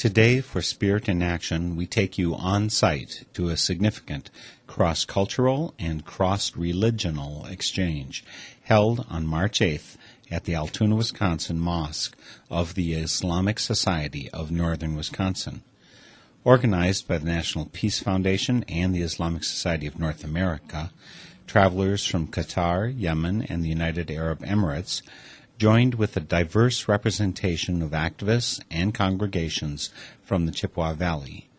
Today, for Spirit in Action, we take you on site to a significant cross cultural and cross religional exchange held on March 8th at the Altoona, Wisconsin Mosque of the Islamic Society of Northern Wisconsin. Organized by the National Peace Foundation and the Islamic Society of North America, travelers from Qatar, Yemen, and the United Arab Emirates joined with a diverse representation of activists and congregations from the Chippewa Valley.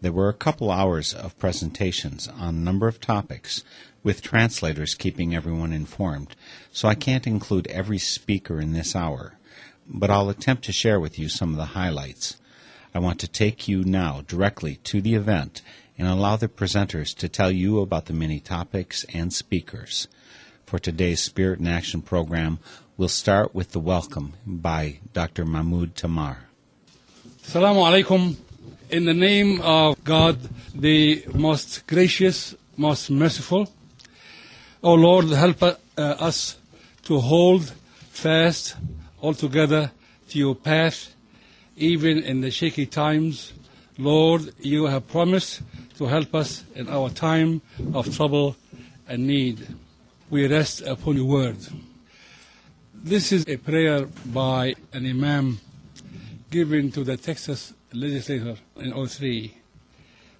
There were a couple hours of presentations on a number of topics, with translators keeping everyone informed, so I can't include every speaker in this hour, but I'll attempt to share with you some of the highlights. I want to take you now directly to the event and allow the presenters to tell you about the many topics and speakers. For today's Spirit in Action program, we'll start with the welcome by Dr. Mahmoud Taman. Assalamu alaikum. In the name of God, the most gracious, most merciful. O Lord, help uh, us to hold fast altogether to your path, even in the shaky times. Lord, you have promised to help us in our time of trouble and need. We rest upon your word. This is a prayer by an imam given to the Texas legislature in 03.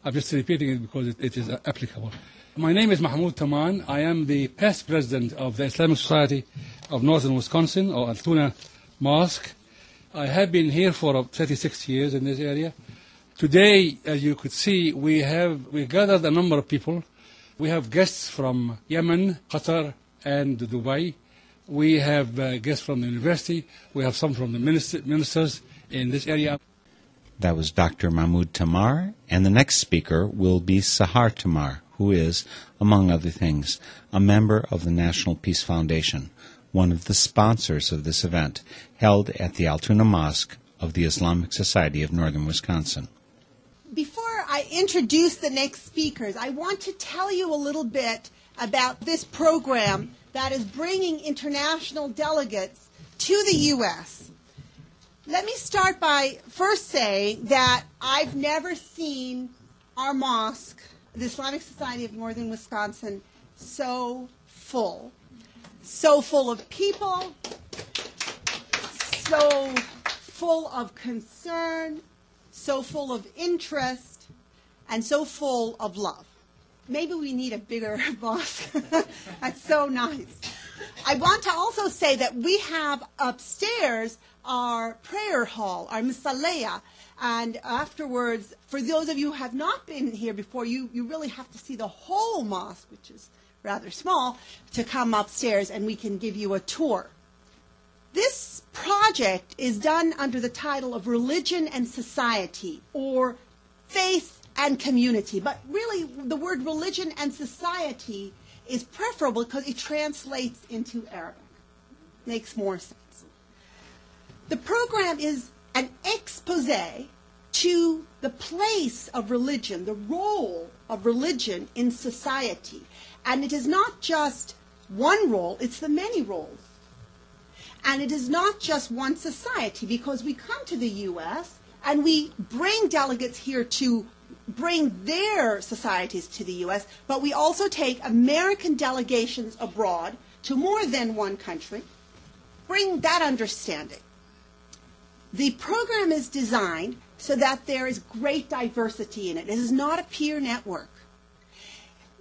I'm just repeating it because it, it is applicable. My name is Mahmoud Taman. I am the past president of the Islamic Society of Northern Wisconsin, or Altoona Mosque. I have been here for 36 years in this area. Today, as you could see, we have we gathered a number of people. We have guests from Yemen, Qatar, and Dubai. We have uh, guests from the university. We have some from the minister, ministers in this area. That was Dr. Mahmoud Taman, and the next speaker will be Sahar Taman, who is, among other things, a member of the National Peace Foundation, one of the sponsors of this event, held at the Altoona Mosque of the Islamic Society of Northern Wisconsin. Before I introduce the next speakers, I want to tell you a little bit about this program that is bringing international delegates to the U.S. Let me start by first saying that I've never seen our mosque, the Islamic Society of Northern Wisconsin, so full. So full of people, so full of concern, so full of interest, and so full of love. Maybe we need a bigger mosque. That's so nice. I want to also say that we have upstairs our prayer hall, our misaleya, and afterwards, for those of you who have not been here before, you, you really have to see the whole mosque, which is rather small, to come upstairs and we can give you a tour. This project is done under the title of Religion and Society, or Faith and Community. But really, the word religion and society is preferable because it translates into Arabic. Makes more sense. The program is an expose to the place of religion, the role of religion in society. And it is not just one role, it's the many roles. And it is not just one society because we come to the U.S. and we bring delegates here to bring their societies to the U.S., but we also take American delegations abroad to more than one country, bring that understanding. The program is designed so that there is great diversity in it. It is not a peer network.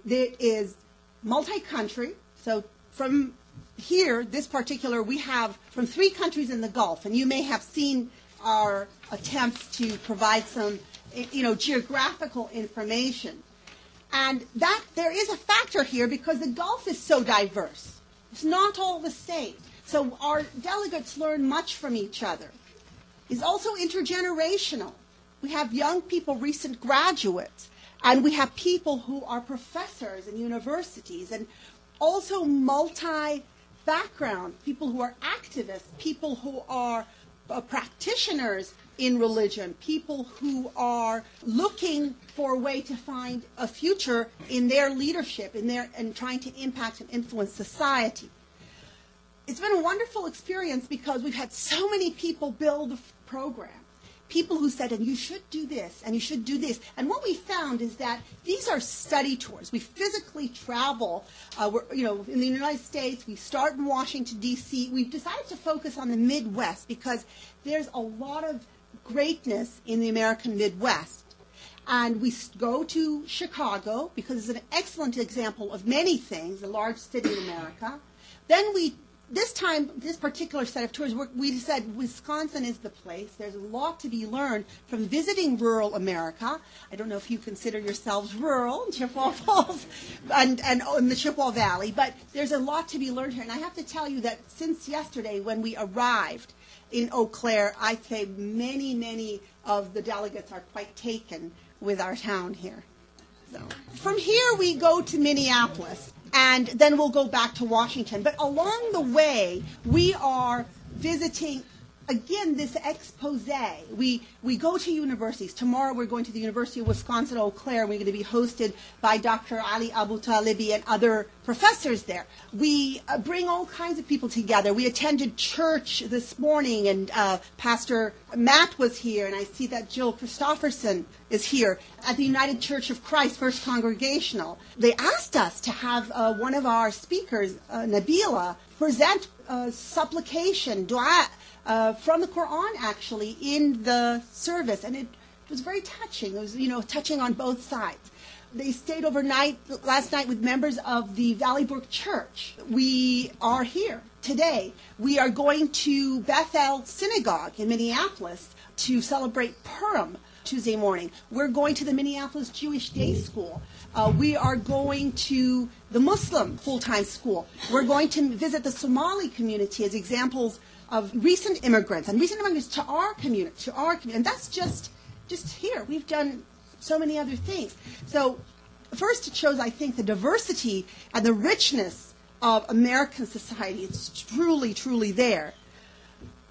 It is multi-country, so from here, this particular, we have from three countries in the Gulf, and you may have seen our attempts to provide some you know, geographical information. And that there is a factor here because the Gulf is so diverse. It's not all the same. So our delegates learn much from each other. It's also intergenerational. We have young people, recent graduates, and we have people who are professors in universities, and also multi background, people who are activists, people who are uh, practitioners in religion, people who are looking for a way to find a future in their leadership, in their and trying to impact and influence society. It's been a wonderful experience because we've had so many people build the program. People who said, and you should do this, and you should do this. And what we found is that these are study tours. We physically travel. Uh, we're, you know, in the United States, we start in Washington, D.C. We've decided to focus on the Midwest because there's a lot of greatness in the American Midwest. And we go to Chicago because it's an excellent example of many things, a large city in America. Then we, this time, this particular set of tours, we're- said Wisconsin is the place. There's a lot to be learned from visiting rural America. I don't know if you consider yourselves rural Chippewa Falls and, and in the Chippewa Valley, but there's a lot to be learned here. And I have to tell you that since yesterday, when we arrived in Eau Claire, I say many, many of the delegates are quite taken with our town here. So from here we go to Minneapolis, and then we'll go back to Washington. But along the way, we are visiting again this expose. We we go to universities. Tomorrow we're going to the University of Wisconsin Eau Claire. We're going to be hosted by Dr. Ali Abu Talibi and other professors there. We uh, bring all kinds of people together. We attended church this morning, and uh, Pastor Matt was here, and I see that Jill Christofferson is here at the United Church of Christ First Congregational. They asked us to have uh, one of our speakers, uh, Nabila, present supplication, dua, uh, from the Quran actually in the service, and it was very touching. It was, you know, touching on both sides. They stayed overnight last night with members of the Valley Brook Church. We are here today. We are going to Beth El Synagogue in Minneapolis to celebrate Purim Tuesday morning. We're going to the Minneapolis Jewish Day School. Uh, we are going to the Muslim full-time school. We're going to visit the Somali community as examples of recent immigrants and recent immigrants to our community, to our community. And that's just just here. We've done so many other things. So first it shows, I think, the diversity and the richness of American society. It's truly, truly there.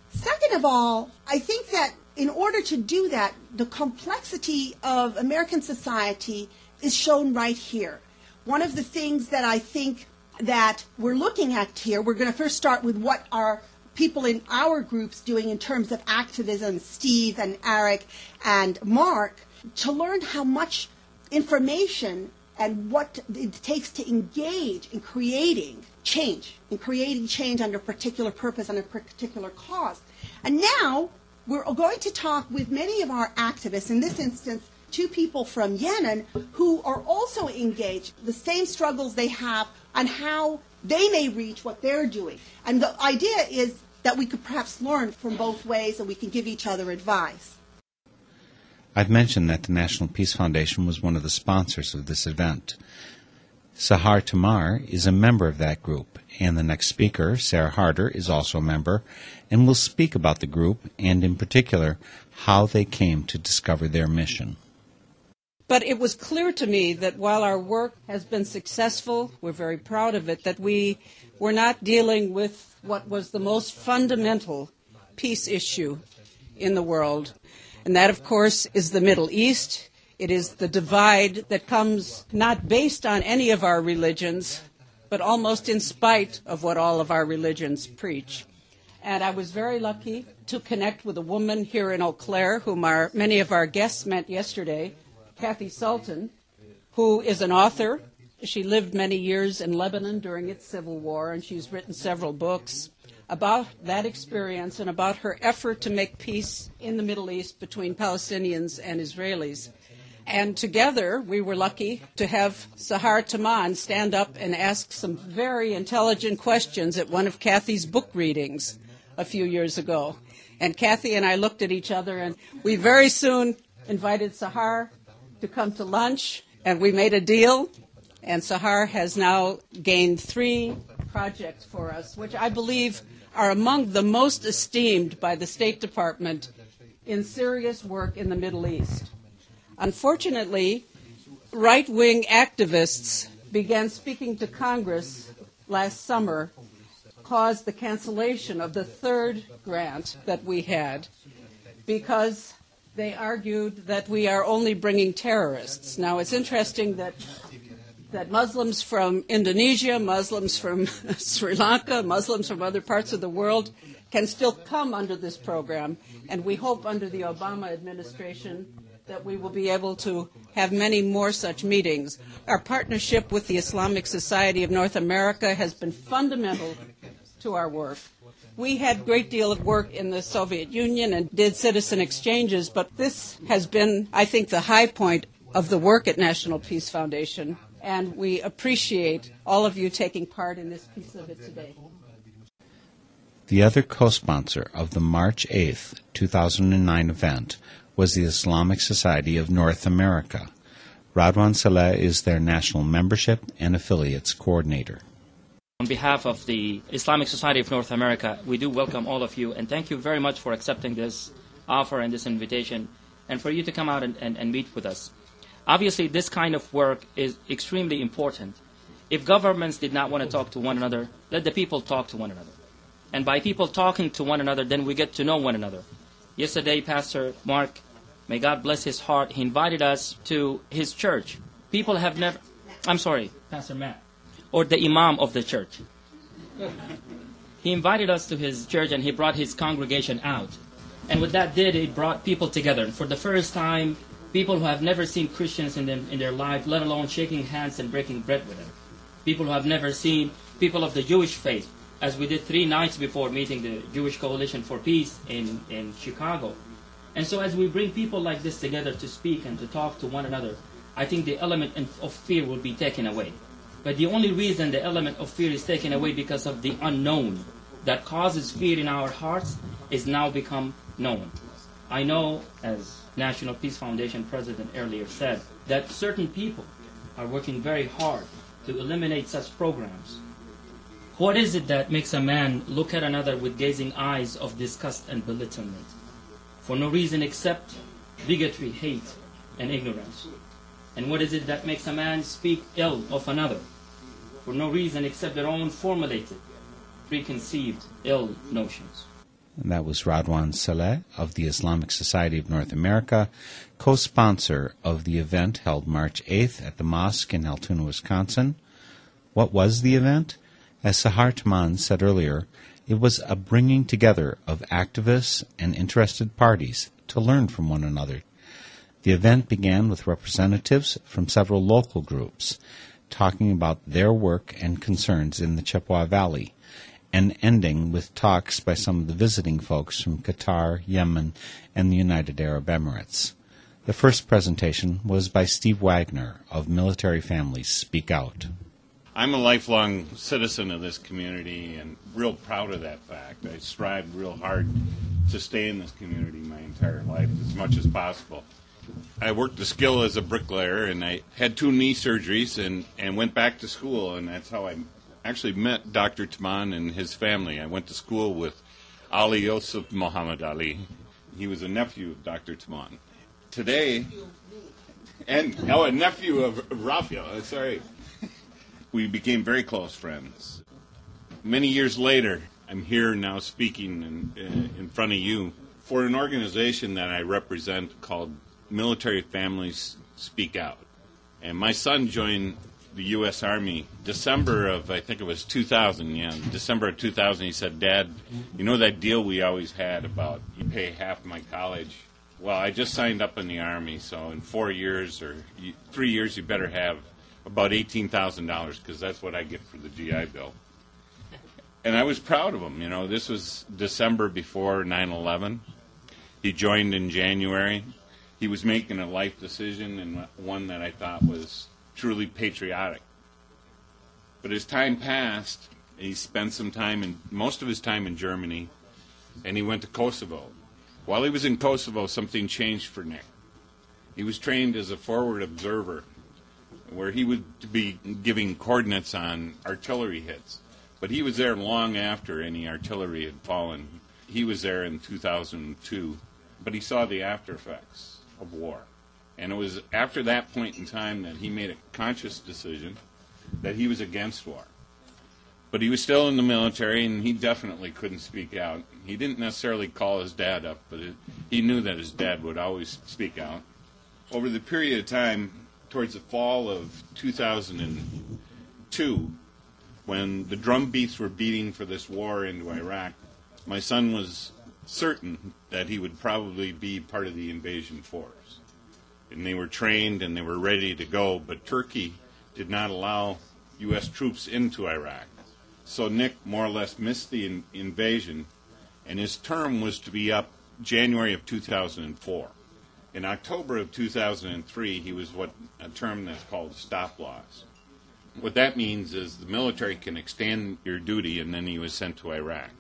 Second of all, I think that in order to do that, the complexity of American society is shown right here. One of the things that I think that we're looking at here, we're going to first start with what are people in our groups doing in terms of activism, Steve and Eric and Mark, to learn how much information and what it takes to engage in creating change, in creating change under a particular purpose and a particular cause. And now we're going to talk with many of our activists, in this instance, two people from Yemen who are also engaged, the same struggles they have, and how they may reach what they're doing. And the idea is that we could perhaps learn from both ways and we can give each other advice. I've mentioned that the National Peace Foundation was one of the sponsors of this event. Sahar Taman is a member of that group, and the next speaker, Sarah Harder, is also a member and will speak about the group and, in particular, how they came to discover their mission. But it was clear to me that while our work has been successful, we're very proud of it, that we were not dealing with what was the most fundamental peace issue in the world. And that, of course, is the Middle East. It is the divide that comes not based on any of our religions, but almost in spite of what all of our religions preach. And I was very lucky to connect with a woman here in Eau Claire, whom our, many of our guests met yesterday, Cathy Sultan, who is an author. She lived many years in Lebanon during its civil war, and she's written several books about that experience and about her effort to make peace in the Middle East between Palestinians and Israelis. And together, we were lucky to have Sahar Taman stand up and ask some very intelligent questions at one of Cathy's book readings a few years ago. And Cathy and I looked at each other, and we very soon invited Sahar to come to lunch, and we made a deal. And Sahar has now gained three projects for us, which I believe are among the most esteemed by the State Department in serious work in the Middle East. Unfortunately, right wing activists began speaking to Congress last summer, caused the cancellation of the third grant that we had because they argued that we are only bringing terrorists. Now, it's interesting that that Muslims from Indonesia, Muslims from Sri Lanka, Muslims from other parts of the world can still come under this program, and we hope under the Obama administration that we will be able to have many more such meetings. Our partnership with the Islamic Society of North America has been fundamental to our work. We had a great deal of work in the Soviet Union and did citizen exchanges, but this has been, I think, the high point of the work at National Peace Foundation, and we appreciate all of you taking part in this piece of it today. The other co-sponsor of the March 8th, 2009 event was the Islamic Society of North America. Radwan Saleh is their national membership and affiliates coordinator. On behalf of the Islamic Society of North America, we do welcome all of you and thank you very much for accepting this offer and this invitation and for you to come out and, and, and meet with us. Obviously, this kind of work is extremely important. If governments did not want to talk to one another, let the people talk to one another. And by people talking to one another, then we get to know one another. Yesterday, Pastor Mark, may God bless his heart, he invited us to his church. People have never, I'm sorry, Pastor Matt, or the Imam of the church. He invited us to his church and he brought his congregation out. And what that did, it brought people together. And for the first time, people who have never seen Christians in, them, in their life, let alone shaking hands and breaking bread with them. People who have never seen people of the Jewish faith, as we did three nights before meeting the Jewish Coalition for Peace in, in Chicago. And so, as we bring people like this together to speak and to talk to one another, I think the element of fear will be taken away. But the only reason the element of fear is taken away because of the unknown that causes fear in our hearts is now become known. I know, as National Peace Foundation President earlier said, that certain people are working very hard to eliminate such programs. What is it that makes a man look at another with gazing eyes of disgust and belittlement? For no reason except bigotry, hate, and ignorance. And what is it that makes a man speak ill of another? For no reason except their own formulated, preconceived, ill notions. And that was Radwan Saleh of the Islamic Society of North America, co-sponsor of the event held March 8th at the mosque in Altoona, Wisconsin. What was the event? As Sahar Taman said earlier, it was a bringing together of activists and interested parties to learn from one another. The event began with representatives from several local groups talking about their work and concerns in the Chippewa Valley, and ending with talks by some of the visiting folks from Qatar, Yemen, and the United Arab Emirates. The first presentation was by Steve Wagner of Military Families Speak Out. I'm a lifelong citizen of this community and real proud of that fact. I strived real hard to stay in this community my entire life as much as possible. I worked the skill as a bricklayer and I had two knee surgeries and, and went back to school and that's how I actually met Dr. Taman and his family. I went to school with Ali Yosef Muhammad Ali. He was a nephew of Dr. Taman. Today, and oh, a nephew of Raphael. Sorry, we became very close friends. Many years later, I'm here now speaking in, uh, in front of you for an organization that I represent called Military Families Speak Out. And my son joined the U.S. Army December of I think it was 2000. Yeah, December of 2000. He said, "Dad, you know that deal we always had about you pay half my college." Well, I just signed up in the Army, so in four years or three years, you better have about eighteen thousand dollars because that's what I get for the GI Bill. And I was proud of him. You know, this was December before 9/11. He joined in January. He was making a life decision and one that I thought was truly patriotic. But as time passed, he spent some time in most of his time in Germany, and he went to Kosovo. While he was in Kosovo, something changed for Nick. He was trained as a forward observer, where he would be giving coordinates on artillery hits. But he was there long after any artillery had fallen. He was there in 2002, but he saw the after effects of war. And it was after that point in time that he made a conscious decision that he was against war. But he was still in the military, and he definitely couldn't speak out. He didn't necessarily call his dad up, but it, he knew that his dad would always speak out. Over the period of time, towards the fall of 2002, when the drum beats were beating for this war into Iraq, my son was certain that he would probably be part of the invasion force. And they were trained and they were ready to go, but Turkey did not allow U.S. troops into Iraq. So Nick more or less missed the in- invasion, and his term was to be up January of 2004. In October of 2003, he was what a term that's called stop loss. What that means is the military can extend your duty, and then he was sent to Iraq.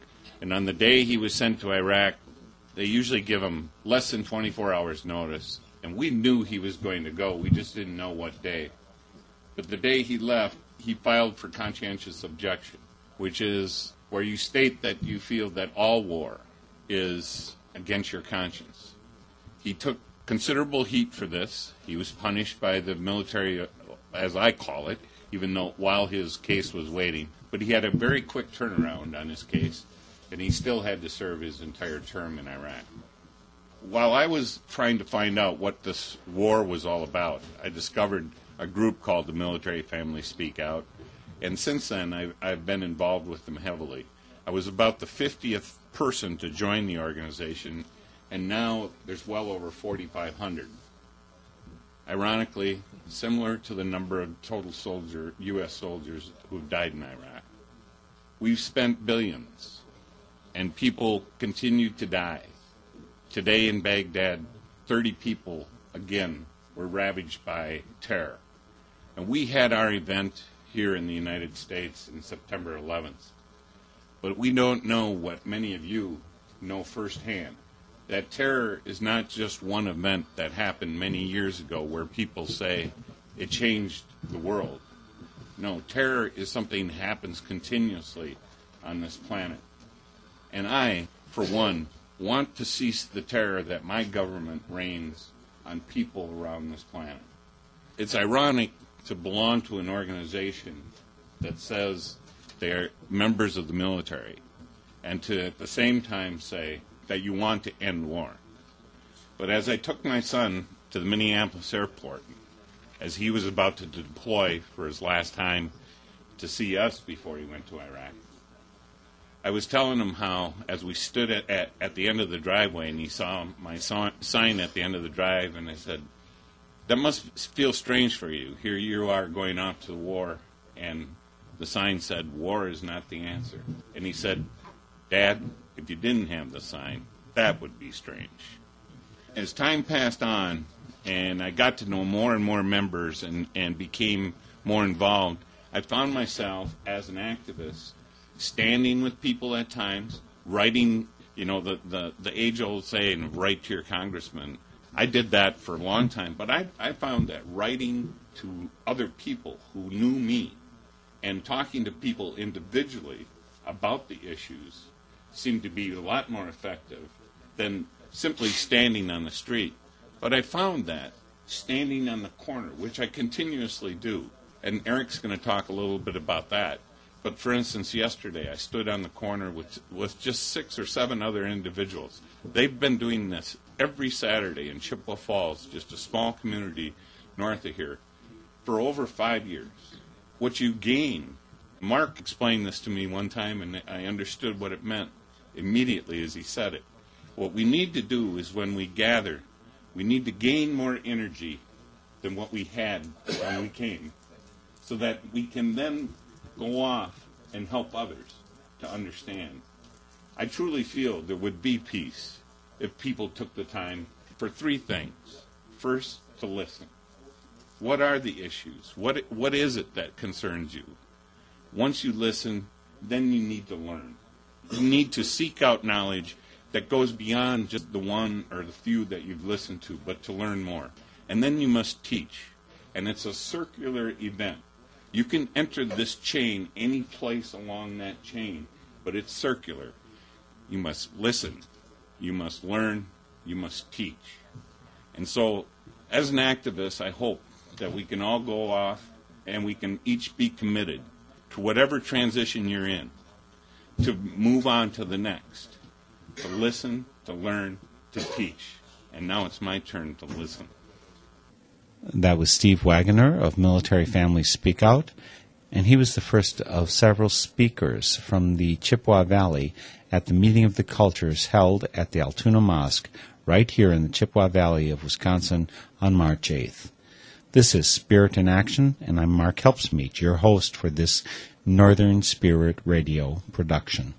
And on the day he was sent to Iraq, they usually give him less than 24 hours notice. And we knew he was going to go. We just didn't know what day. But the day he left, he filed for conscientious objection, which is where you state that you feel that all war is against your conscience. He took considerable heat for this. He was punished by the military, as I call it, even though while his case was waiting. But he had a very quick turnaround on his case, and he still had to serve his entire term in Iraq. While I was trying to find out what this war was all about, I discovered a group called the Military Family Speak Out, and since then I've, I've been involved with them heavily. I was about the 50th person to join the organization, and now there's well over 4,500. Ironically, similar to the number of total soldier U.S. soldiers who've died in Iraq. We've spent billions, and people continue to die. Today in Baghdad, 30 people again were ravaged by terror. And we had our event here in the United States in September 11th. But we don't know what many of you know firsthand. That terror is not just one event that happened many years ago where people say it changed the world. No, terror is something that happens continuously on this planet. And I, for one, want to cease the terror that my government reigns on people around this planet. It's ironic to belong to an organization that says they are members of the military and to at the same time say that you want to end war. But as I took my son to the Minneapolis airport, as he was about to deploy for his last time to see us before he went to Iraq, I was telling him how, as we stood at, at, at the end of the driveway and he saw my sign at the end of the drive, and I said, That must feel strange for you. Here you are going off to the war, and the sign said, War is not the answer. And he said, Dad, if you didn't have the sign, that would be strange. As time passed on, and I got to know more and more members and, and became more involved, I found myself as an activist standing with people at times, writing, you know, the, the, the age old saying, write to your congressman. I did that for a long time, but I, I found that writing to other people who knew me and talking to people individually about the issues seemed to be a lot more effective than simply standing on the street. But I found that standing on the corner, which I continuously do, and Eric's going to talk a little bit about that. But for instance, yesterday I stood on the corner with with just six or seven other individuals. They've been doing this every Saturday in Chippewa Falls, just a small community north of here, for over five years. What you gain, Mark explained this to me one time, and I understood what it meant immediately as he said it. What we need to do is when we gather, we need to gain more energy than what we had when we came, so that we can then go off and help others to understand. I truly feel there would be peace if people took the time for three things. First, to listen. What are the issues? What, what is it that concerns you? Once you listen, then you need to learn. You need to seek out knowledge that goes beyond just the one or the few that you've listened to, but to learn more. and then you must teach. And it's a circular event. You can enter this chain any place along that chain, but it's circular. You must listen, you must learn, you must teach. And so, as an activist, I hope that we can all go off and we can each be committed to whatever transition you're in to move on to the next, to listen, to learn, to teach. And now it's my turn to listen. That was Steve Wagoner of Military Families Speak Out, and he was the first of several speakers from the Chippewa Valley at the Meeting of the Cultures held at the Altoona Mosque right here in the Chippewa Valley of Wisconsin on March 8th. This is Spirit in Action, and I'm Mark Helpsmeet, your host for this Northern Spirit Radio production.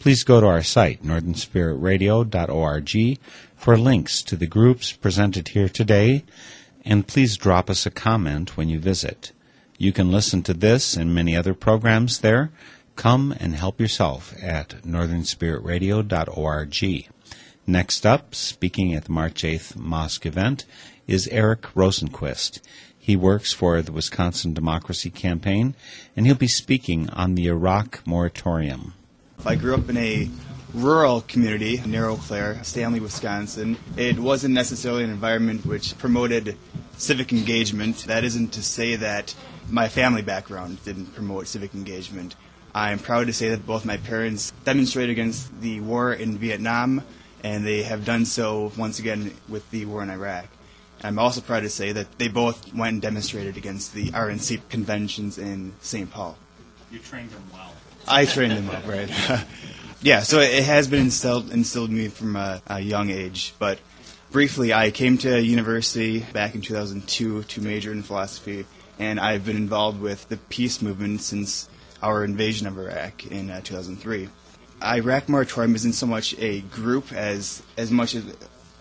Please go to our site, northernspiritradio.org, for links to the groups presented here today, and please drop us a comment when you visit. You can listen to this and many other programs there. Come and help yourself at northernspiritradio.org. Next up, speaking at the March 8th Mosque event, is Eric Rosenquist. He works for the Wisconsin Democracy Campaign, and he'll be speaking on the Iraq moratorium. I grew up in a rural community near Eau Claire, Stanley, Wisconsin. It wasn't necessarily an environment which promoted civic engagement. That isn't to say that my family background didn't promote civic engagement. I'm proud to say that both my parents demonstrated against the war in Vietnam, and they have done so once again with the war in Iraq. I'm also proud to say that they both went and demonstrated against the RNC conventions in St. Paul. You trained them well. I trained them up, right? yeah, so it has been instilled, instilled in me from a, a young age. But briefly, I came to university back in 2002 to major in philosophy, and I've been involved with the peace movement since our invasion of Iraq in uh, 2003. Iraq moratorium isn't so much a group as as much as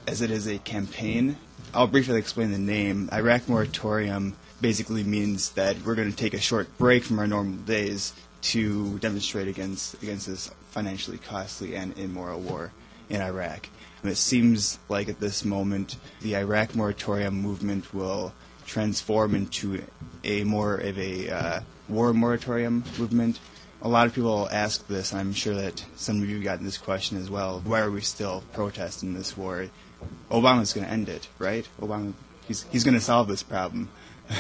as it is a campaign. I'll briefly explain the name. Iraq moratorium basically means that we're going to take a short break from our normal days to demonstrate against against this financially costly and immoral war in Iraq. And it seems like at this moment the Iraq moratorium movement will transform into a more of a uh, war moratorium movement. A lot of people ask this, and I'm sure that some of you got this question as well. Why are we still protesting this war? Obama's going to end it, right? Obama, he's, he's going to solve this problem.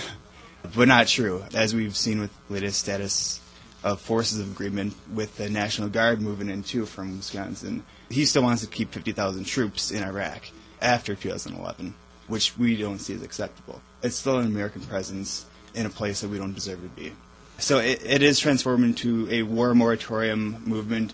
but not true. As we've seen with latest status of forces of agreement with the National Guard moving in too from Wisconsin, he still wants to keep 50,000 troops in Iraq after 2011, which we don't see as acceptable. It's still an American presence in a place that we don't deserve to be. So it, it is transformed into a war moratorium movement.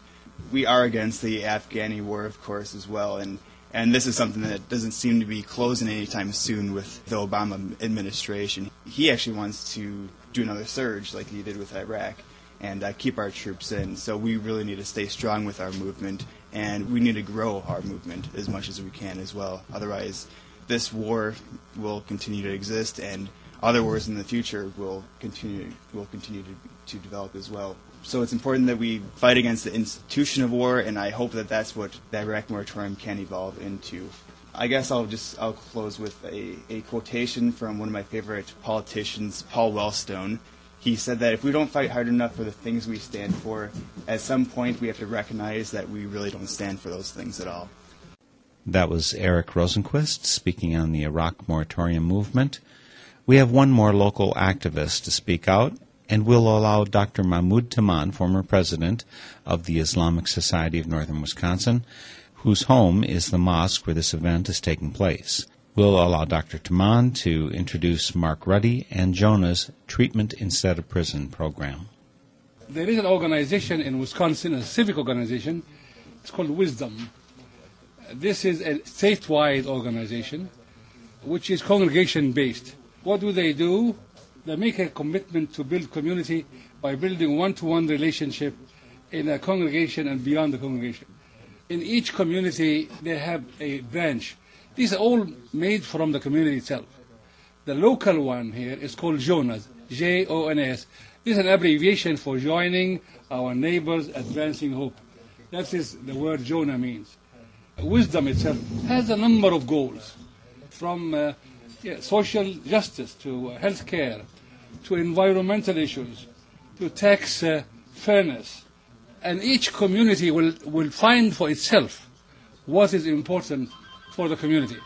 We are against the Afghani war, of course, as well, and and this is something that doesn't seem to be closing anytime soon with the Obama administration. He actually wants to do another surge like he did with Iraq and uh, keep our troops in. So we really need to stay strong with our movement, and we need to grow our movement as much as we can as well. Otherwise, this war will continue to exist, and other wars in the future will continue will continue to, to develop as well. So it's important that we fight against the institution of war, and I hope that that's what the Iraq moratorium can evolve into. I guess I'll just I'll close with a, a quotation from one of my favorite politicians, Paul Wellstone. He said that if we don't fight hard enough for the things we stand for, at some point we have to recognize that we really don't stand for those things at all. That was Eric Rosenquist speaking on the Iraq moratorium movement. We have one more local activist to speak out, and we'll allow Dr. Mahmoud Taman, former president of the Islamic Society of Northern Wisconsin, whose home is the mosque where this event is taking place. We'll allow Dr. Taman to introduce Mark Ruddy and Jonah's Treatment Instead of Prison program. There is an organization in Wisconsin, a civic organization. It's called Wisdom. This is a statewide organization which is congregation based. What do they do? They make a commitment to build community by building one to one relationship in a congregation and beyond the congregation. In each community, they have a branch. These are all made from the community itself. The local one here is called JONAS, J O N S. This is an abbreviation for joining our neighbors advancing hope. That is the word Jonah means. Wisdom itself has a number of goals, from uh, yeah, social justice, to uh, health care, to environmental issues, to tax uh, fairness. And each community will, will find for itself what is important for the community.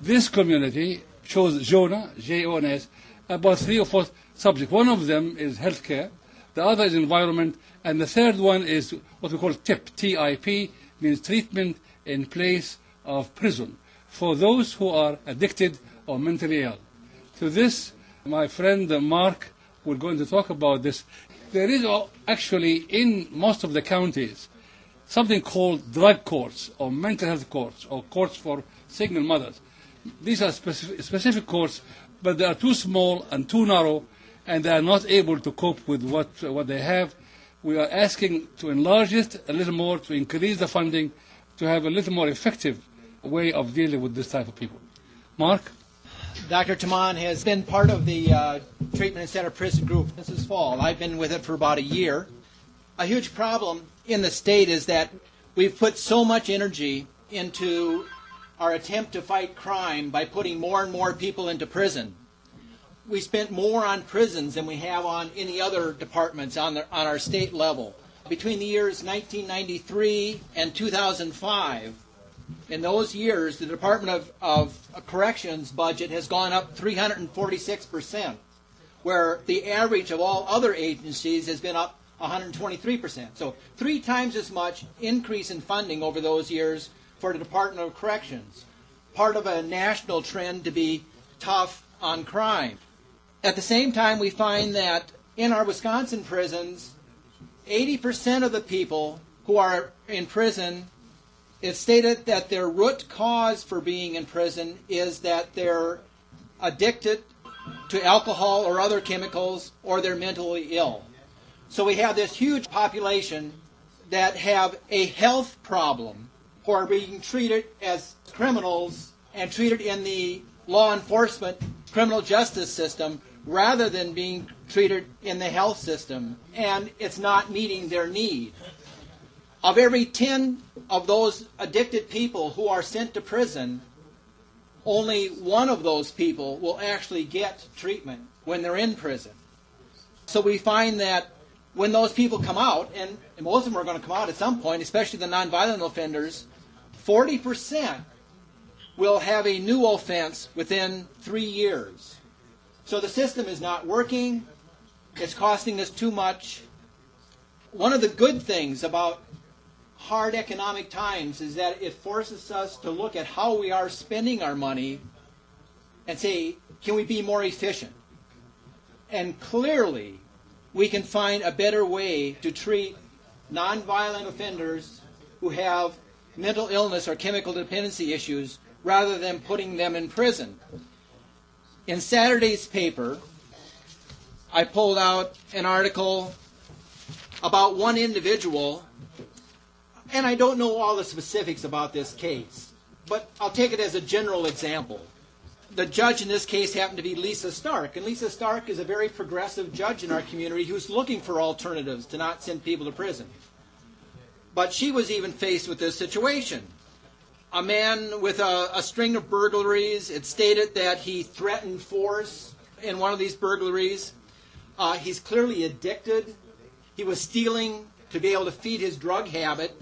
This community chose Jonah, J-O-N-S, about three or four subjects. One of them is healthcare, the other is environment, and the third one is what we call TIP, T-I-P, means treatment in place of prison for those who are addicted or mentally ill. To this, my friend Mark will go to talk about this. There is actually in most of the counties something called drug courts or mental health courts or courts for single mothers. These are specific, specific courts, but they are too small and too narrow, and they are not able to cope with what, uh, what they have. We are asking to enlarge it a little more, to increase the funding, to have a little more effective way of dealing with this type of people. Mark? Dr. Taman has been part of the uh, treatment instead of prison group since this fall. I've been with it for about a year. A huge problem in the state is that we've put so much energy into our attempt to fight crime by putting more and more people into prison. We spent more on prisons than we have on any other departments on, the, on our state level. Between the years 1993 and 2005, in those years, the Department of, of Corrections budget has gone up 346%, where the average of all other agencies has been up 123%. So, three times as much increase in funding over those years for the Department of Corrections, part of a national trend to be tough on crime. At the same time, we find that in our Wisconsin prisons, 80% of the people who are in prison it's stated that their root cause for being in prison is that they're addicted to alcohol or other chemicals or they're mentally ill. So we have this huge population that have a health problem who are being treated as criminals and treated in the law enforcement criminal justice system rather than being treated in the health system and it's not meeting their need. Of every 10 of those addicted people who are sent to prison, only one of those people will actually get treatment when they're in prison. So we find that when those people come out, and most of them are going to come out at some point, especially the nonviolent offenders, 40% will have a new offense within three years. So the system is not working, it's costing us too much. One of the good things about hard economic times is that it forces us to look at how we are spending our money and say, can we be more efficient? And clearly, we can find a better way to treat nonviolent offenders who have mental illness or chemical dependency issues rather than putting them in prison. In Saturday's paper, I pulled out an article about one individual and I don't know all the specifics about this case, but I'll take it as a general example. The judge in this case happened to be Lisa Stark, and Lisa Stark is a very progressive judge in our community who's looking for alternatives to not send people to prison. But she was even faced with this situation. A man with a, a string of burglaries, it stated that he threatened force in one of these burglaries. Uh, he's clearly addicted. He was stealing to be able to feed his drug habit.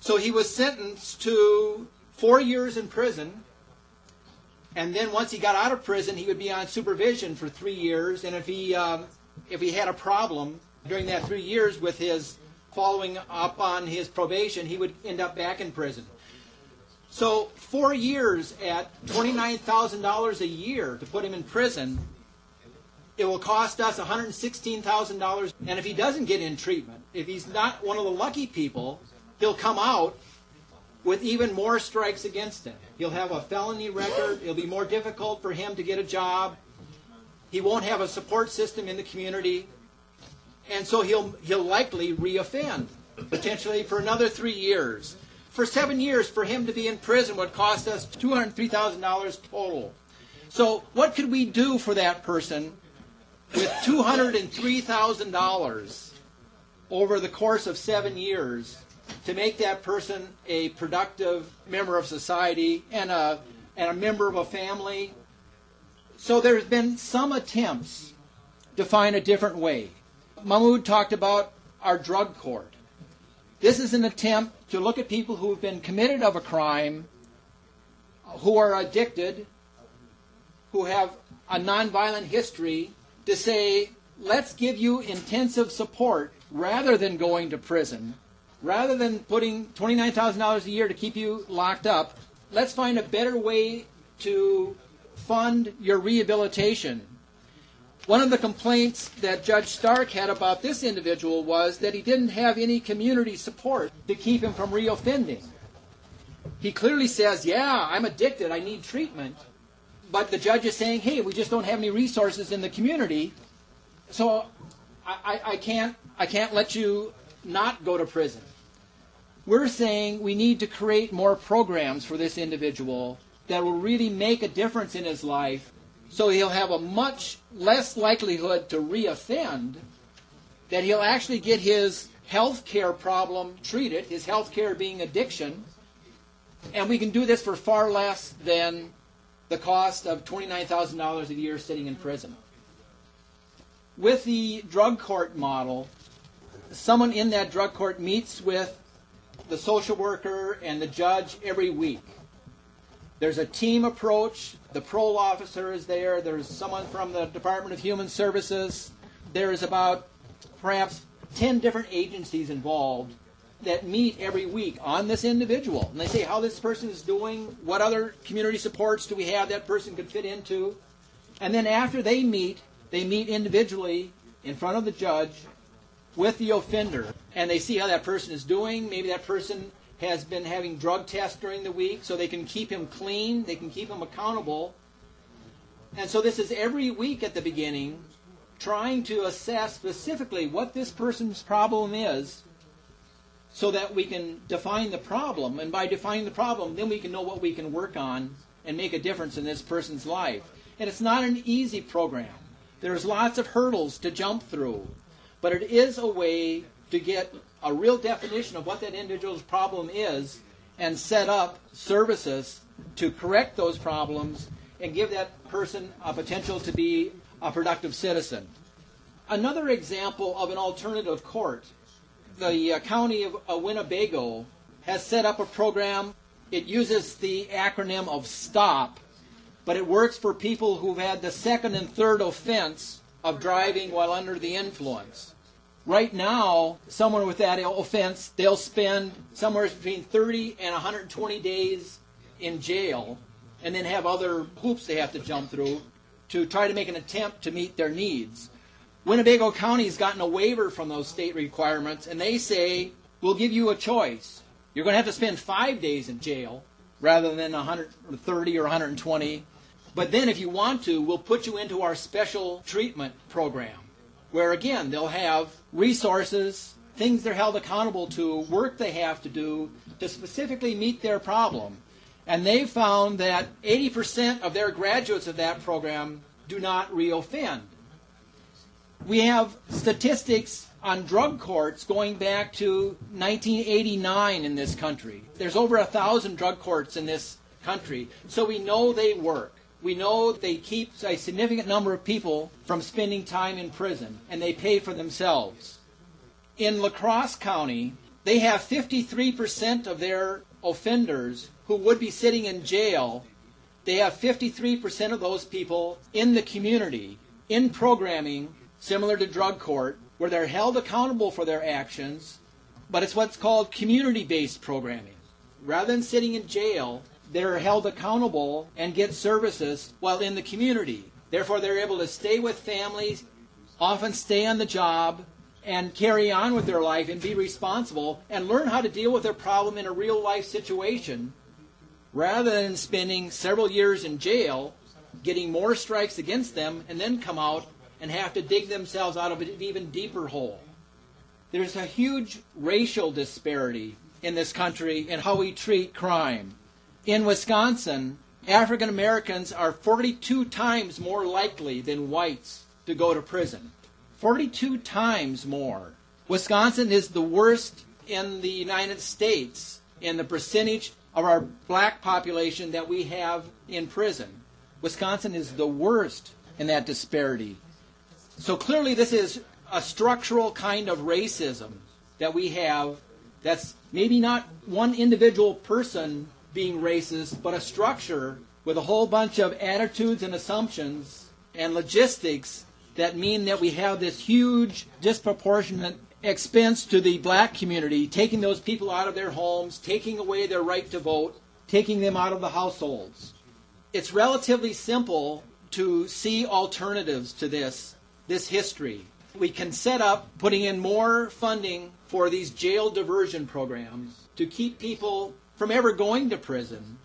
So he was sentenced to four years in prison. And then once he got out of prison, he would be on supervision for three years. And if he um, if he had a problem during that three years with his following up on his probation, he would end up back in prison. So four years at twenty nine thousand dollars a year to put him in prison it will cost us $116,000. And if he doesn't get in treatment, if he's not one of the lucky people, he'll come out with even more strikes against him. He'll have a felony record. It'll be more difficult for him to get a job. He won't have a support system in the community. And so he'll, he'll likely reoffend, potentially for another three years. For seven years, for him to be in prison would cost us $203,000 total. So, what could we do for that person with $203,000 over the course of seven years to make that person a productive member of society and a, and a member of a family So there's been some attempts to find a different way. Mahmoud talked about our drug court. This is an attempt to look at people who have been committed of a crime, who are addicted, who have a nonviolent history, to say, let's give you intensive support rather than going to prison, rather than putting $29,000 a year to keep you locked up. Let's find a better way to fund your rehabilitation. One of the complaints that Judge Stark had about this individual was that he didn't have any community support to keep him from reoffending. He clearly says, Yeah, I'm addicted, I need treatment. But the judge is saying, Hey, we just don't have any resources in the community, so I, I, I can't, I can't let you not go to prison. We're saying we need to create more programs for this individual that will really make a difference in his life so he'll have a much less likelihood to reoffend, that he'll actually get his health care problem treated, his health care being addiction, and we can do this for far less than the cost of $29,000 a year sitting in prison. With the drug court model, someone in that drug court meets with the social worker and the judge every week. There's a team approach. The parole officer is there. There's someone from the Department of Human Services. There's about perhaps 10 different agencies involved that meet every week on this individual. And they say how this person is doing, what other community supports do we have that person could fit into. And then after they meet, they meet individually in front of the judge with the offender. And they see how that person is doing. Maybe that person has been having drug tests during the week so they can keep him clean, they can keep him accountable. And so this is every week at the beginning trying to assess specifically what this person's problem is so that we can define the problem. And by defining the problem, then we can know what we can work on and make a difference in this person's life. And it's not an easy program. There's lots of hurdles to jump through. But it is a way to get a real definition of what that individual's problem is and set up services to correct those problems and give that person a potential to be a productive citizen. Another example of an alternative court, the uh, county of uh, Winnebago has set up a program. It uses the acronym of STOP, but it works for people who've had the second and third offense of driving while under the influence. Right now, someone with that offense, they'll spend somewhere between 30 and 120 days in jail and then have other hoops they have to jump through to try to make an attempt to meet their needs. Winnebago County has gotten a waiver from those state requirements, and they say, we'll give you a choice. You're going to have to spend five days in jail rather than 130 or 120. But then, if you want to, we'll put you into our special treatment program where again they'll have resources, things they're held accountable to, work they have to do to specifically meet their problem. And they found that 80% of their graduates of that program do not reoffend. We have statistics on drug courts going back to 1989 in this country. There's over a thousand drug courts in this country, so we know they work. We know they keep a significant number of people from spending time in prison, and they pay for themselves. In La Crosse County, they have 53% of their offenders who would be sitting in jail. They have 53% of those people in the community, in programming similar to drug court, where they're held accountable for their actions, but it's what's called community based programming. Rather than sitting in jail, they're held accountable and get services while in the community. Therefore, they're able to stay with families, often stay on the job, and carry on with their life and be responsible and learn how to deal with their problem in a real life situation rather than spending several years in jail, getting more strikes against them, and then come out and have to dig themselves out of an even deeper hole. There's a huge racial disparity in this country in how we treat crime. In Wisconsin, African Americans are 42 times more likely than whites to go to prison. 42 times more. Wisconsin is the worst in the United States in the percentage of our black population that we have in prison. Wisconsin is the worst in that disparity. So clearly, this is a structural kind of racism that we have that's maybe not one individual person being racist, but a structure with a whole bunch of attitudes and assumptions and logistics that mean that we have this huge disproportionate expense to the black community, taking those people out of their homes, taking away their right to vote, taking them out of the households. It's relatively simple to see alternatives to this, this history. We can set up putting in more funding for these jail diversion programs to keep people from ever going to prison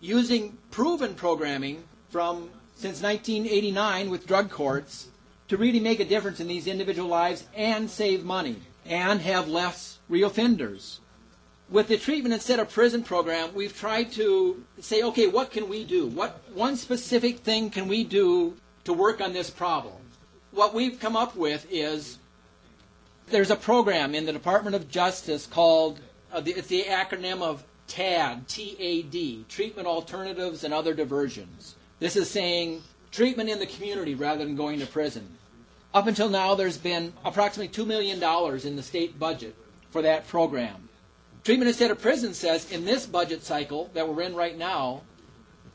using proven programming from since 1989 with drug courts to really make a difference in these individual lives and save money and have less reoffenders. With the treatment instead of prison program, we've tried to say, okay, what can we do? What one specific thing can we do to work on this problem? What we've come up with is there's a program in the Department of Justice called uh, the, it's the acronym of TAD, T-A-D, Treatment Alternatives and Other Diversions. This is saying treatment in the community rather than going to prison. Up until now, there's been approximately $2 million in the state budget for that program. Treatment Instead of Prison says in this budget cycle that we're in right now,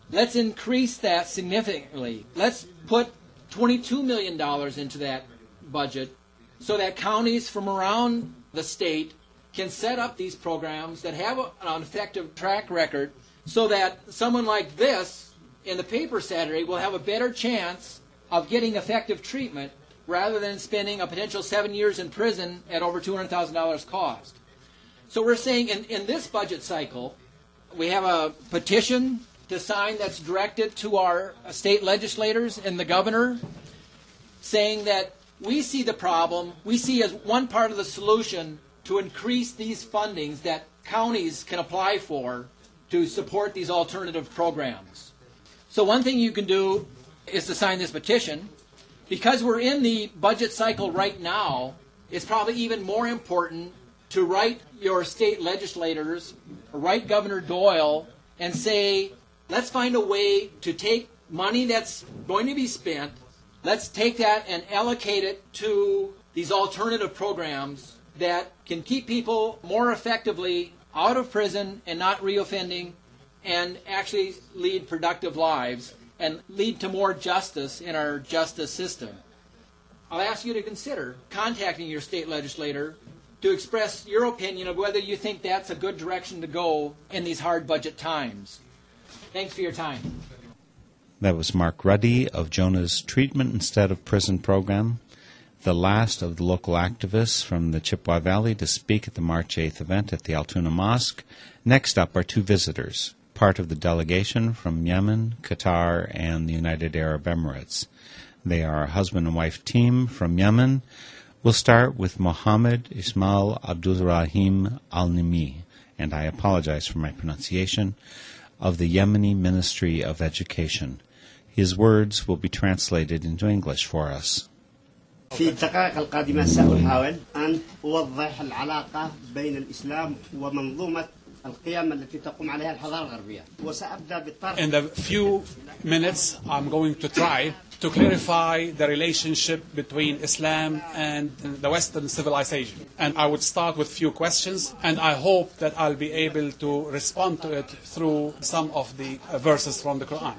let's increase that significantly. Let's put $22 million into that budget so that counties from around the state can set up these programs that have an effective track record so that someone like this in the paper Saturday will have a better chance of getting effective treatment rather than spending a potential seven years in prison at over $200,000 cost. So we're saying in, in this budget cycle, we have a petition to sign that's directed to our state legislators and the governor saying that we see the problem, we see as one part of the solution to increase these fundings that counties can apply for to support these alternative programs. So one thing you can do is to sign this petition because we're in the budget cycle right now, it's probably even more important to write your state legislators, write Governor Doyle, and say, let's find a way to take money that's going to be spent, let's take that and allocate it to these alternative programs that can keep people more effectively out of prison and not reoffending and actually lead productive lives and lead to more justice in our justice system. I'll ask you to consider contacting your state legislator to express your opinion of whether you think that's a good direction to go in these hard budget times. Thanks for your time. That was Mark Ruddy of Jonah's Treatment Instead of Prison program, the last of the local activists from the Chippewa Valley to speak at the March 8th event at the Altoona Mosque. Next up are two visitors part of the delegation from Yemen, Qatar, and the United Arab Emirates. They are a husband and wife team from Yemen. We'll start with Mohammed Ismail Abdulrahim Al Nimi, and I apologize for my pronunciation, of the Yemeni Ministry of Education. His words will be translated into English for us. في الدقائق القادمة سأحاول أن أوضح العلاقة بين الإسلام ومنظومة القيم التي تقوم عليها الحضارة الغربية وسأبدأ بالطرح In the few minutes, I'm going to try to clarify the relationship between Islam and the Western civilization. And I would start with few questions, and I hope that I'll be able to respond to it through some of the uh, verses from the Quran.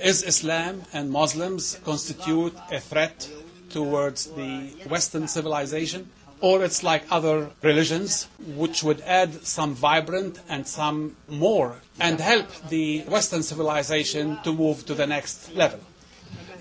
Is Islam and Muslims constitute a threat towards the Western civilization? or it's like other religions, which would add some vibrant and some more, and help the Western civilization to move to the next level.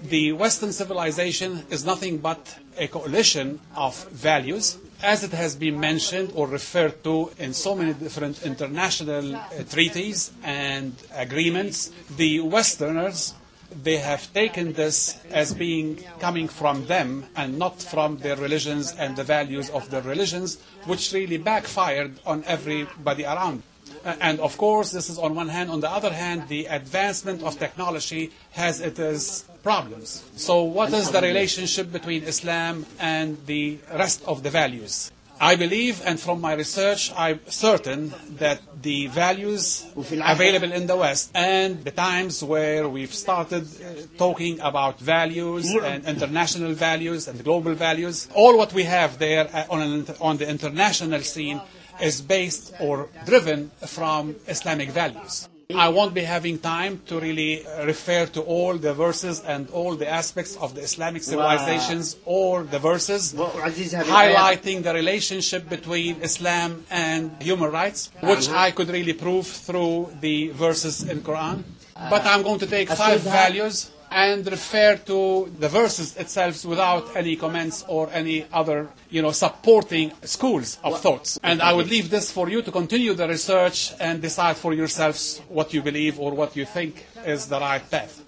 The Western civilization is nothing but a coalition of values, as it has been mentioned or referred to in so many different international uh, treaties and agreements. The Westerners they have taken this as being coming from them and not from their religions and the values of their religions, which really backfired on everybody around. Uh, and of course, this is on one hand. On the other hand, the advancement of technology has its problems. So, what is the relationship between Islam and the rest of the values? I believe, and from my research, I'm certain that the values available in the West and the times where we've started uh, talking about values and international values and global values, all what we have there uh, on, an, on the international scene is based or driven from Islamic values. I won't be having time to really uh, refer to all the verses and all the aspects of the Islamic civilizations or the verses highlighting the relationship between Islam and human rights, which I could really prove through the verses in Quran. But I'm going to take five values and refer to the verses itself without any comments or any other, you know, supporting schools of well, thoughts. And I would leave this for you to continue the research and decide for yourselves what you believe or what you think is the right path.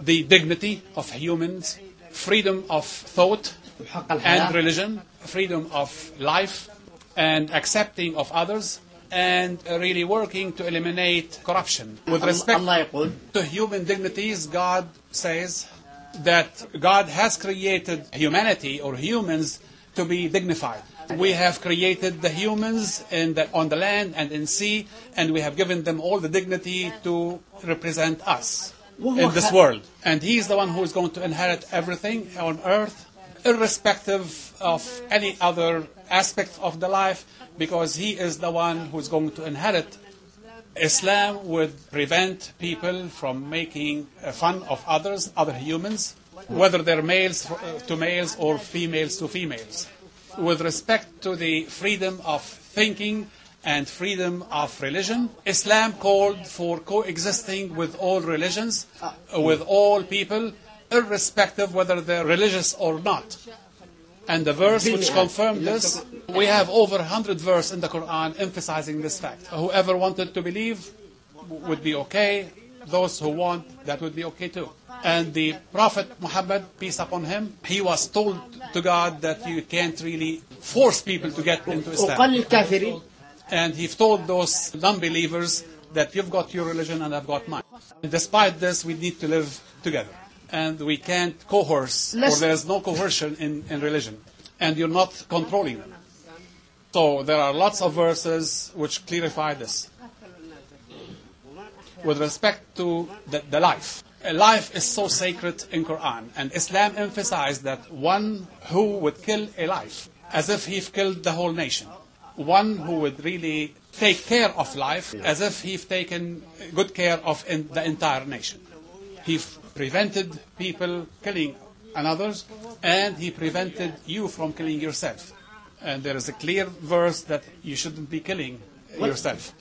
The dignity of humans, freedom of thought and religion, freedom of life, and accepting of others and uh, really working to eliminate corruption. With respect to human dignities, God says that God has created humanity or humans to be dignified. We have created the humans the, on the land and in sea, and we have given them all the dignity to represent us in this world. And He is the one who is going to inherit everything on earth, irrespective of any other aspect of the life, because He is the one who is going to inherit Islam would prevent people from making fun of others, other humans, whether they're males uh, to males or females to females. With respect to the freedom of thinking and freedom of religion, Islam called for coexisting with all religions, uh, with all people, irrespective whether they're religious or not. And the verse which confirmed this, we have over 100 verses in the Quran emphasizing this fact. Whoever wanted to believe would be okay. Those who want, that would be okay too. And the Prophet Muhammad, peace upon him, he was told to God that you can't really force people to get into Islam. And he told those non-believers that you've got your religion and I've got mine. Despite this, we need to live together. And we can't coerce, or Let's- there is no coercion in, in religion. And you're not controlling them. So there are lots of verses which clarify this. With respect to the, the life. A life is so sacred in Quran, and Islam emphasized that one who would kill a life as if he've killed the whole nation. One who would really take care of life as if he've taken good care of in the entire nation. He prevented people killing another's, and he prevented you from killing yourself. And there is a clear verse that you shouldn't be killing yourself.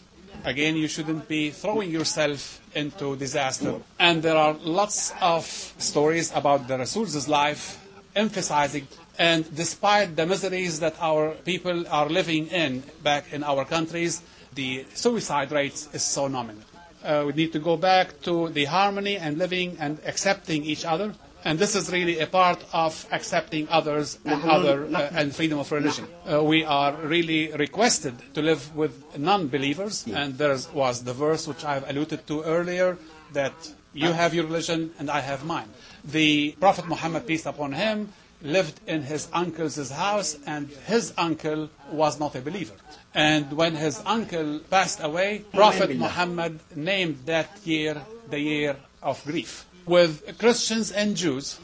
Again, you shouldn't be throwing yourself into disaster. And there are lots of stories about the Rasul's life emphasizing, and despite the miseries that our people are living in back in our countries, the suicide rate is so nominal. Uh, we need to go back to the harmony and living and accepting each other. And this is really a part of accepting others and other uh, and freedom of religion. Uh, we are really requested to live with non-believers, and there was the verse which I've alluded to earlier that you have your religion and I have mine. The Prophet Muhammad peace upon him lived in his uncle's house, and his uncle was not a believer. And when his uncle passed away, Prophet Muhammad named that year the year of grief. With Christians and Jews,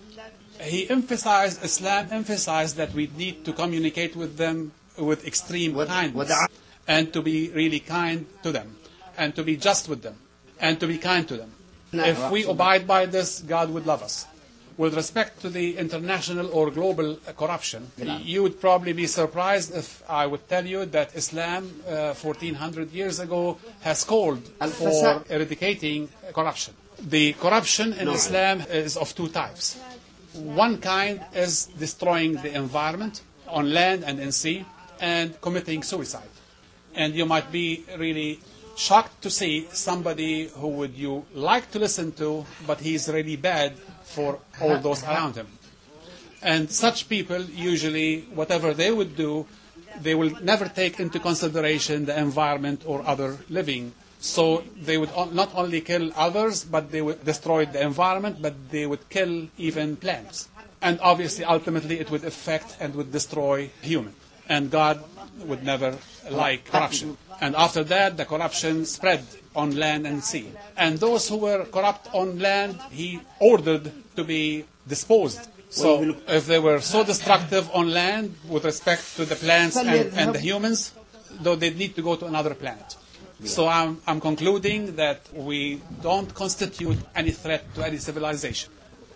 he emphasized, Islam emphasized that we need to communicate with them with extreme kindness and to be really kind to them and to be just with them and to be kind to them. If we abide by this, God would love us. With respect to the international or global uh, corruption, you would probably be surprised if I would tell you that Islam, uh, 1400 years ago, has called for eradicating corruption. The corruption in Islam is of two types. One kind is destroying the environment on land and in sea and committing suicide. And you might be really shocked to see somebody who would you like to listen to, but he's really bad for all those around him. And such people usually, whatever they would do, they will never take into consideration the environment or other living. So they would not only kill others, but they would destroy the environment, but they would kill even plants. And obviously, ultimately, it would affect and would destroy human. And God would never like corruption. And after that, the corruption spread on land and sea. And those who were corrupt on land, he ordered to be disposed. So if they were so destructive on land with respect to the plants and, and the humans, though they need to go to another planet. So I'm, I'm concluding that we don't constitute any threat to any civilization.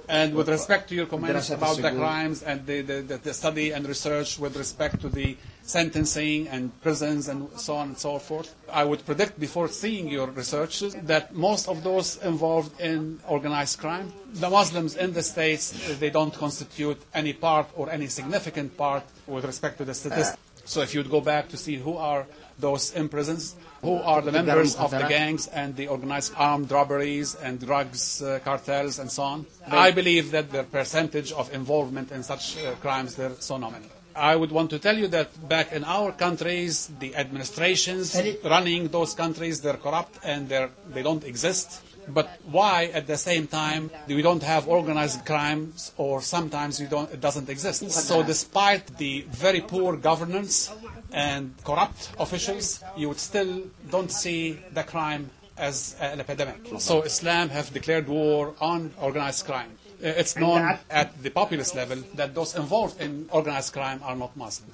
And with respect to your comments about the crimes and the, the, the, the study and research with respect to the sentencing and prisons and so on and so forth, I would predict before seeing your research that most of those involved in organized crime, the Muslims in the States, uh, they don't constitute any part or any significant part with respect to the statistics. So if you'd go back to see who are those in prisons, who are the members of the gangs and the organized armed robberies and drugs uh, cartels and so on, I believe that the percentage of involvement in such uh, crimes they're so nominal. I would want to tell you that back in our countries, the administrations running those countries, they're corrupt and they're, they don't exist. But why, at the same time, we don't have organized crimes, or sometimes we don't, it doesn't exist? So, despite the very poor governance and corrupt officials, you would still don't see the crime as an epidemic. So, Islam have declared war on organized crime. Uh, It's known at the populist level that those involved in organized crime are not Muslims.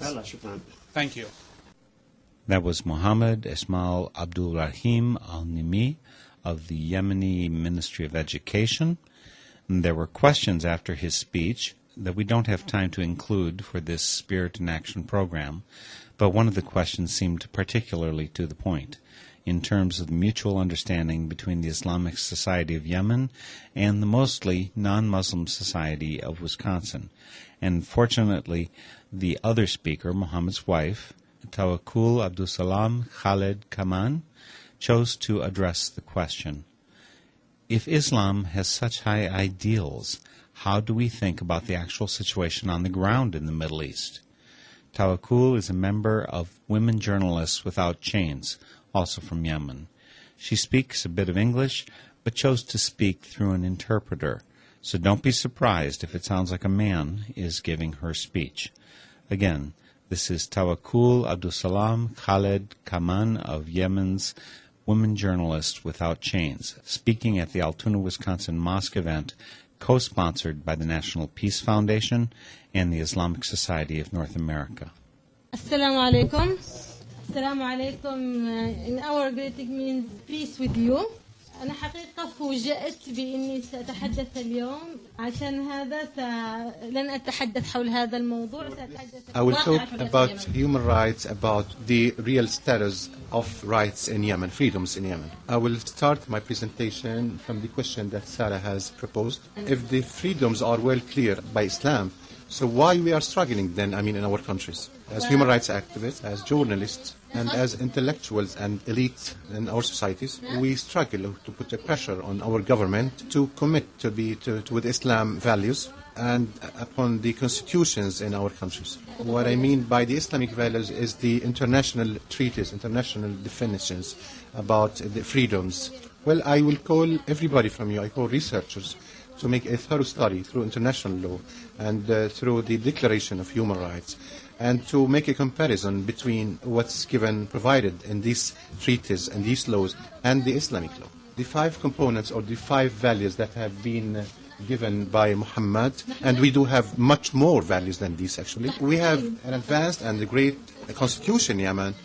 Thank you. That was Mohammed Ismail Abdul Rahim Al Nimi of the Yemeni Ministry of Education. And there were questions after his speech that we don't have time to include for this Spirit in Action program, but one of the questions seemed particularly to the point in terms of mutual understanding between the Islamic Society of Yemen and the mostly non Muslim Society of Wisconsin. And fortunately, the other speaker, Muhammad's wife, Tawakkul Abdul Salam Khaled Karman, chose to address the question. If Islam has such high ideals, how do we think about the actual situation on the ground in the Middle East? Tawakkul is a member of Women Journalists Without Chains, also from Yemen. She speaks a bit of English, but chose to speak through an interpreter, so don't be surprised if it sounds like a man is giving her speech. Again, this is Tawakkul Abdusalam Khaled Karman of Yemen's Women Journalists Without Chains, speaking at the Altoona, Wisconsin Mosque event co sponsored by the National Peace Foundation and the Islamic Society of North America. Assalamu alaikum. Assalamu alaikum. In our greeting means peace with you. أنا حقيقة فوجئت بإني سأتحدث اليوم عشان هذا س... لن أتحدث حول هذا الموضوع سأتحدث I will talk about human rights, about the real status of rights in Yemen, freedoms in Yemen. I will start my presentation from the question that Sarah has proposed. If the freedoms are well clear by Islam, so why we are struggling then, I mean, in our countries? As human rights activists, as journalists, and as intellectuals and elites in our societies, we struggle to put a pressure on our government to commit to be to, to with Islam values and upon the constitutions in our countries. What I mean by the Islamic values is the international treaties, international definitions about the freedoms. Well, I will call everybody from you, I call researchers, to make a thorough study through international law and uh, through the Declaration of Human Rights and to make a comparison between what's given provided in these treaties and these laws and the Islamic law. The five components or the five values that have been uh, given by Muhammad, and we do have much more values than these actually. We have an advanced and a great constitution in Yemen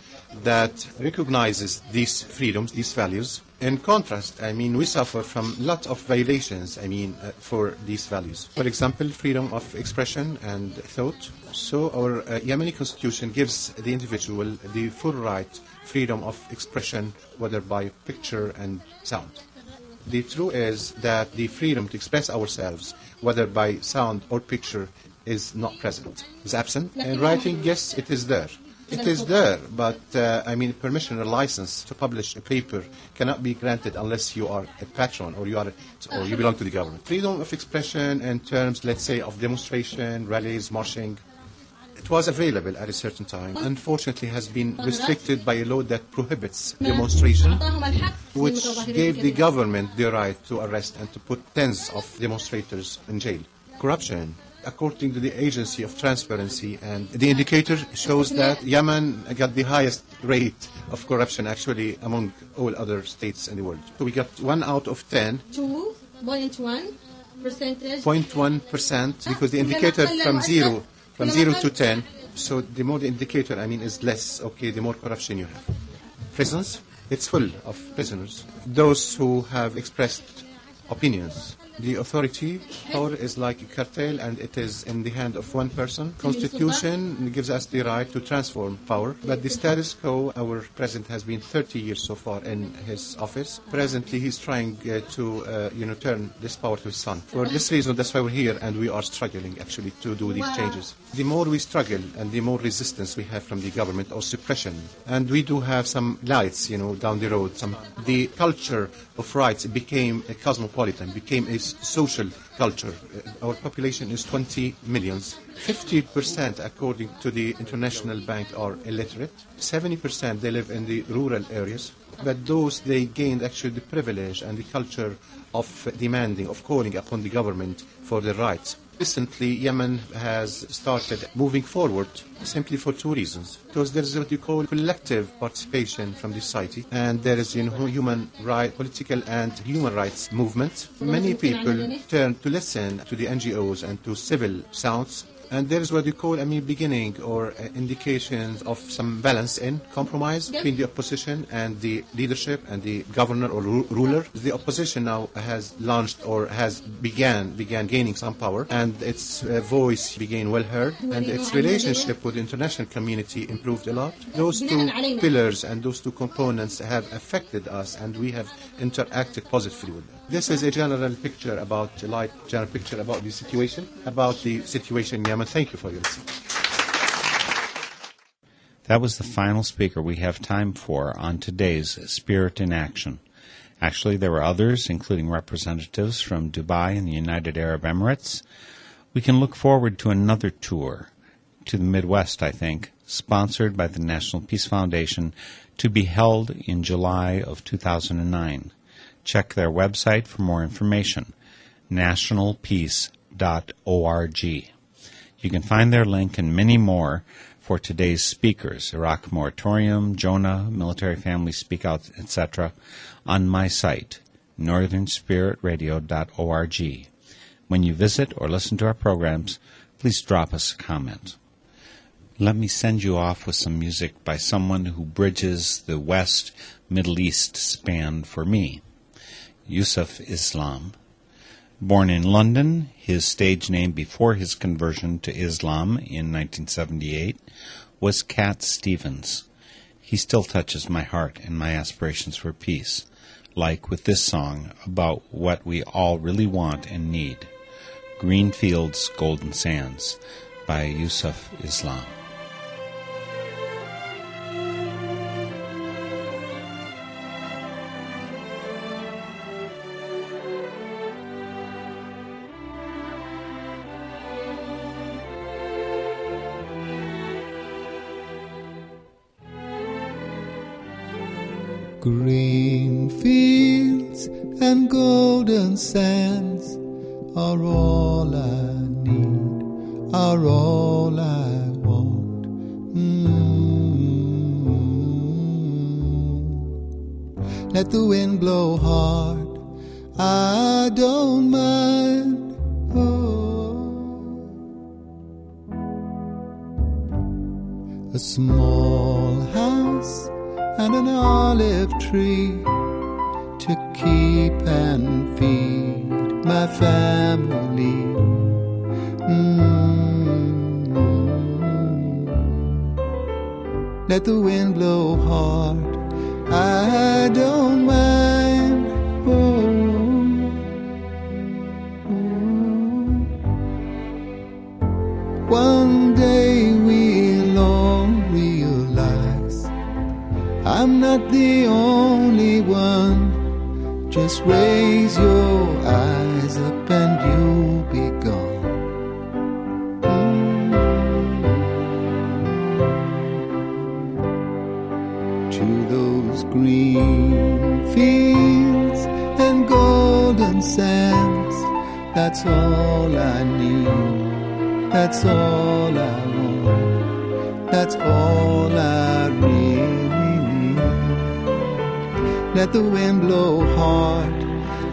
that recognizes these freedoms, these values. In contrast, I mean, we suffer from lots of violations, I mean, uh, for these values. For example, freedom of expression and thought. So our uh, Yemeni constitution gives the individual the full right, freedom of expression, whether by picture and sound. The truth is that the freedom to express ourselves, whether by sound or picture, is not present. Is absent. In writing, yes, it is there. It is there, but uh, I mean, permission or license to publish a paper cannot be granted unless you are a patron or you are or you belong to the government. Freedom of expression in terms, let's say, of demonstration, rallies, marching, it was available at a certain time. Unfortunately, has been restricted by a law that prohibits demonstration, which gave the government the right to arrest and to put tens of demonstrators in jail. Corruption according to the Agency of Transparency, and the indicator shows that Yemen got the highest rate of corruption actually among all other states in the world. So we got one out of ten 2.1 percentage 0.1% ah, because the indicator from zero from zero to ten. So the more the indicator, I mean, is less. Okay, the more corruption you have. Prisons, it's full of prisoners. Those who have expressed opinions. The authority power is like a cartel, and it is in the hand of one person. Constitution gives us the right to transform power, but the status quo, our president has been 30 years so far in his office. Presently, he's trying uh, to, uh, you know, turn this power to his son. For this reason, that's why we're here, and we are struggling actually to do these changes. The more we struggle, and the more resistance we have from the government or suppression, and we do have some lights, you know, down the road. Some the culture of rights became a cosmopolitan, became a social culture. Uh, Our population is 20 millions. 50%, according to the International Bank, are illiterate. 70% they live in the rural areas. But those they gained actually the privilege and the culture of demanding, of calling upon the government for their rights. Recently, Yemen has started moving forward simply for two reasons. Because there is what you call collective participation from the society, and there is you know, human right, political and human rights movement. Many people turn to listen to the NGOs and to civil sounds and there is what you call, I mean, beginning or uh, indications of some balance in compromise between the opposition and the leadership and the governor or ru- ruler. The opposition now has launched or has began began gaining some power, and its uh, voice began well heard, and its relationship with the international community improved a lot. Those two pillars and those two components have affected us, and we have interacted positively with them. This is a general picture about, light general picture about the situation, about the situation in Yemen. Thank you for your listening. That was the final speaker we have time for on today's Spirit in Action. Actually, there were others, including representatives from Dubai and the United Arab Emirates. We can look forward to another tour to the Midwest, I think, sponsored by the National Peace Foundation to be held in July of 2009. Check their website for more information, nationalpeace.org. You can find their link and many more for today's speakers, Iraq Moratorium, Jonah, Military Family Speak Out, etc., on my site, northernspiritradio.org. When you visit or listen to our programs, please drop us a comment. Let me send you off with some music by someone who bridges the West Middle East span for me, Yusuf Islam. Born in London, his stage name before his conversion to Islam in 1978 was Cat Stevens. He still touches my heart and my aspirations for peace, like with this song about what we all really want and need Green Fields, Golden Sands by Yusuf Islam. Green fields and golden sands are all I need, are all I want. Mm. Let the wind blow hard, I don't mind. Oh. A small house and an olive tree to keep and feed my family. Mm. Let the wind blow hard, I don't mind. Not the only one. Just raise your eyes up and you'll be gone. Mm. To those green fields and golden sands, that's all I need, That's all I Let the wind blow hard.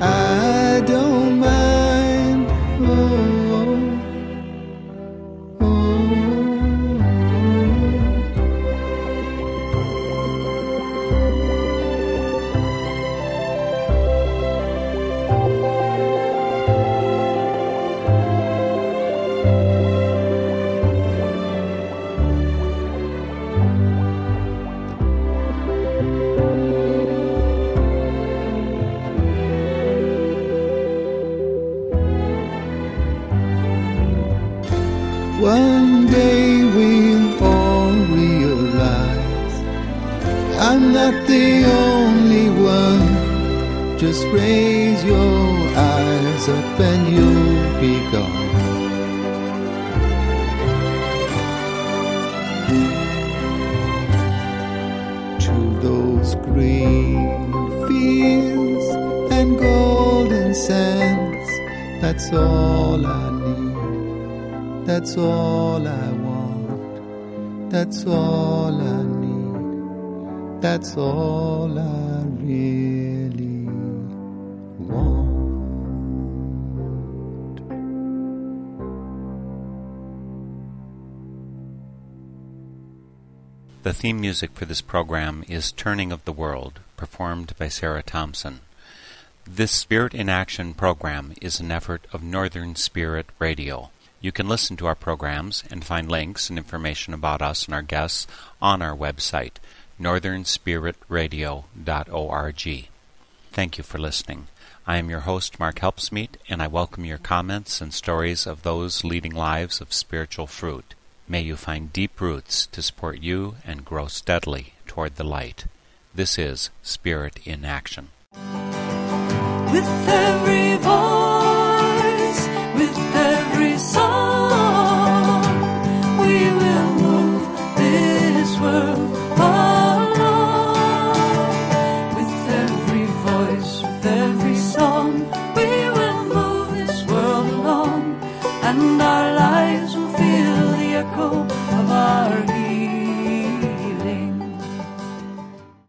I don't mind. Oh, I'm not the only one. Just raise your eyes up and you'll be gone. To those green fields and golden sands, that's all I need. That's all I want. That's all I need. That's all I really want. The theme music for this program is Turning of the World, performed by Sarah Thomsen. This Spirit in Action program is an effort of Northern Spirit Radio. You can listen to our programs and find links and information about us and our guests on our website, northernspiritradio.org. Thank you for listening. I am your host, Mark Helpsmeet, and I welcome your comments and stories of those leading lives of spiritual fruit. May you find deep roots to support you and grow steadily toward the light. This is Spirit in Action. With every voice, with every song.